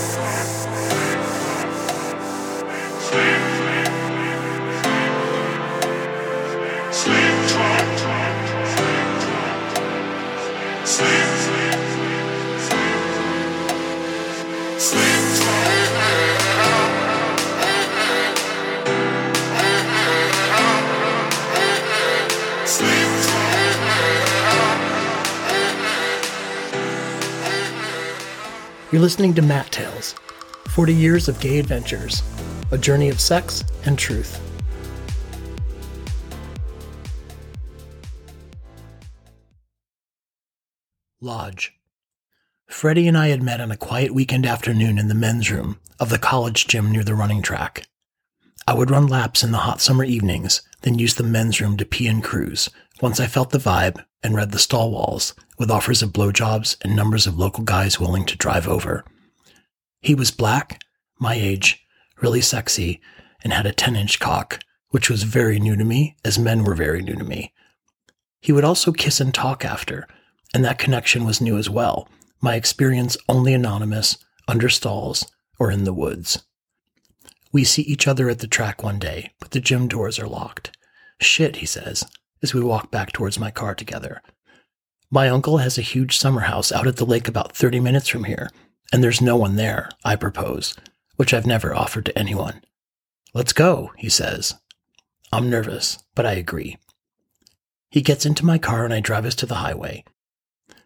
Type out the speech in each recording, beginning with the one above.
Yes. You're listening to Matt Tales 40 Years of Gay Adventures, a journey of sex and truth. Lodge. Freddie and I had met on a quiet weekend afternoon in the men's room of the college gym near the running track. I would run laps in the hot summer evenings, then use the men's room to pee and cruise once I felt the vibe and read the stall walls with offers of blowjobs and numbers of local guys willing to drive over. He was black, my age, really sexy, and had a 10 inch cock, which was very new to me, as men were very new to me. He would also kiss and talk after, and that connection was new as well. My experience only anonymous, under stalls, or in the woods. We see each other at the track one day, but the gym doors are locked. Shit, he says, as we walk back towards my car together. My uncle has a huge summer house out at the lake about 30 minutes from here, and there's no one there, I propose, which I've never offered to anyone. Let's go, he says. I'm nervous, but I agree. He gets into my car and I drive us to the highway.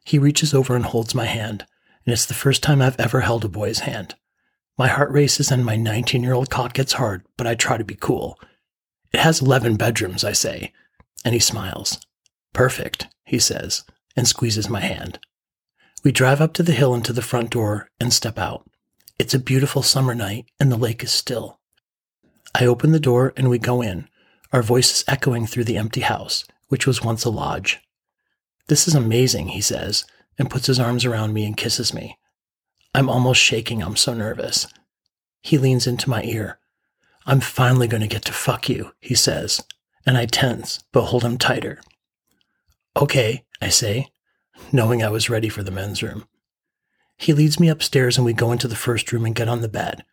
He reaches over and holds my hand, and it's the first time I've ever held a boy's hand. My heart races and my 19 year old cock gets hard, but I try to be cool. It has 11 bedrooms, I say, and he smiles. Perfect, he says and squeezes my hand. We drive up to the hill and to the front door and step out. It's a beautiful summer night and the lake is still. I open the door and we go in, our voices echoing through the empty house, which was once a lodge. This is amazing, he says, and puts his arms around me and kisses me. I'm almost shaking, I'm so nervous. He leans into my ear. I'm finally going to get to fuck you, he says, and I tense, but hold him tighter. Okay, I say, knowing I was ready for the men's room. He leads me upstairs and we go into the first room and get on the bed.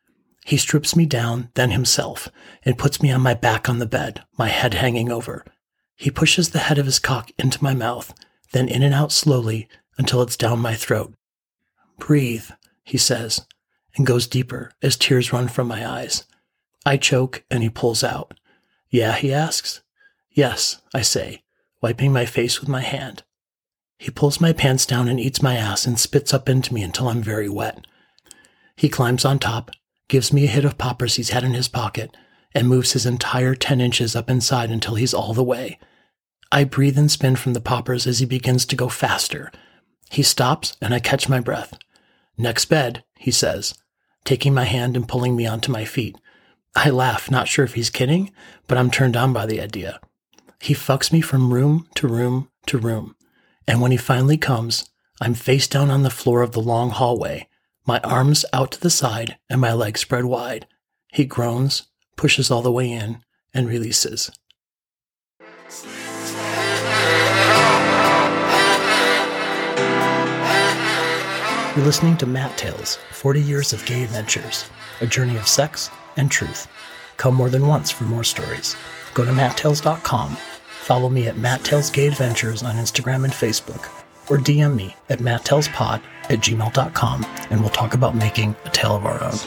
He strips me down, then himself, and puts me on my back on the bed, my head hanging over. He pushes the head of his cock into my mouth, then in and out slowly until it's down my throat. Breathe, he says, and goes deeper as tears run from my eyes. I choke and he pulls out. Yeah, he asks. Yes, I say, wiping my face with my hand. He pulls my pants down and eats my ass and spits up into me until I'm very wet. He climbs on top, gives me a hit of poppers he's had in his pocket, and moves his entire 10 inches up inside until he's all the way. I breathe and spin from the poppers as he begins to go faster. He stops and I catch my breath. Next bed, he says, taking my hand and pulling me onto my feet. I laugh, not sure if he's kidding, but I'm turned on by the idea. He fucks me from room to room to room. And when he finally comes, I'm face down on the floor of the long hallway, my arms out to the side and my legs spread wide. He groans, pushes all the way in, and releases. You're listening to Matt Tales 40 Years of Gay Adventures, a journey of sex and truth. Come more than once for more stories. Go to matttales.com. Follow me at Matttales on Instagram and Facebook, or DM me at matttalespod at gmail.com, and we'll talk about making a tale of our own.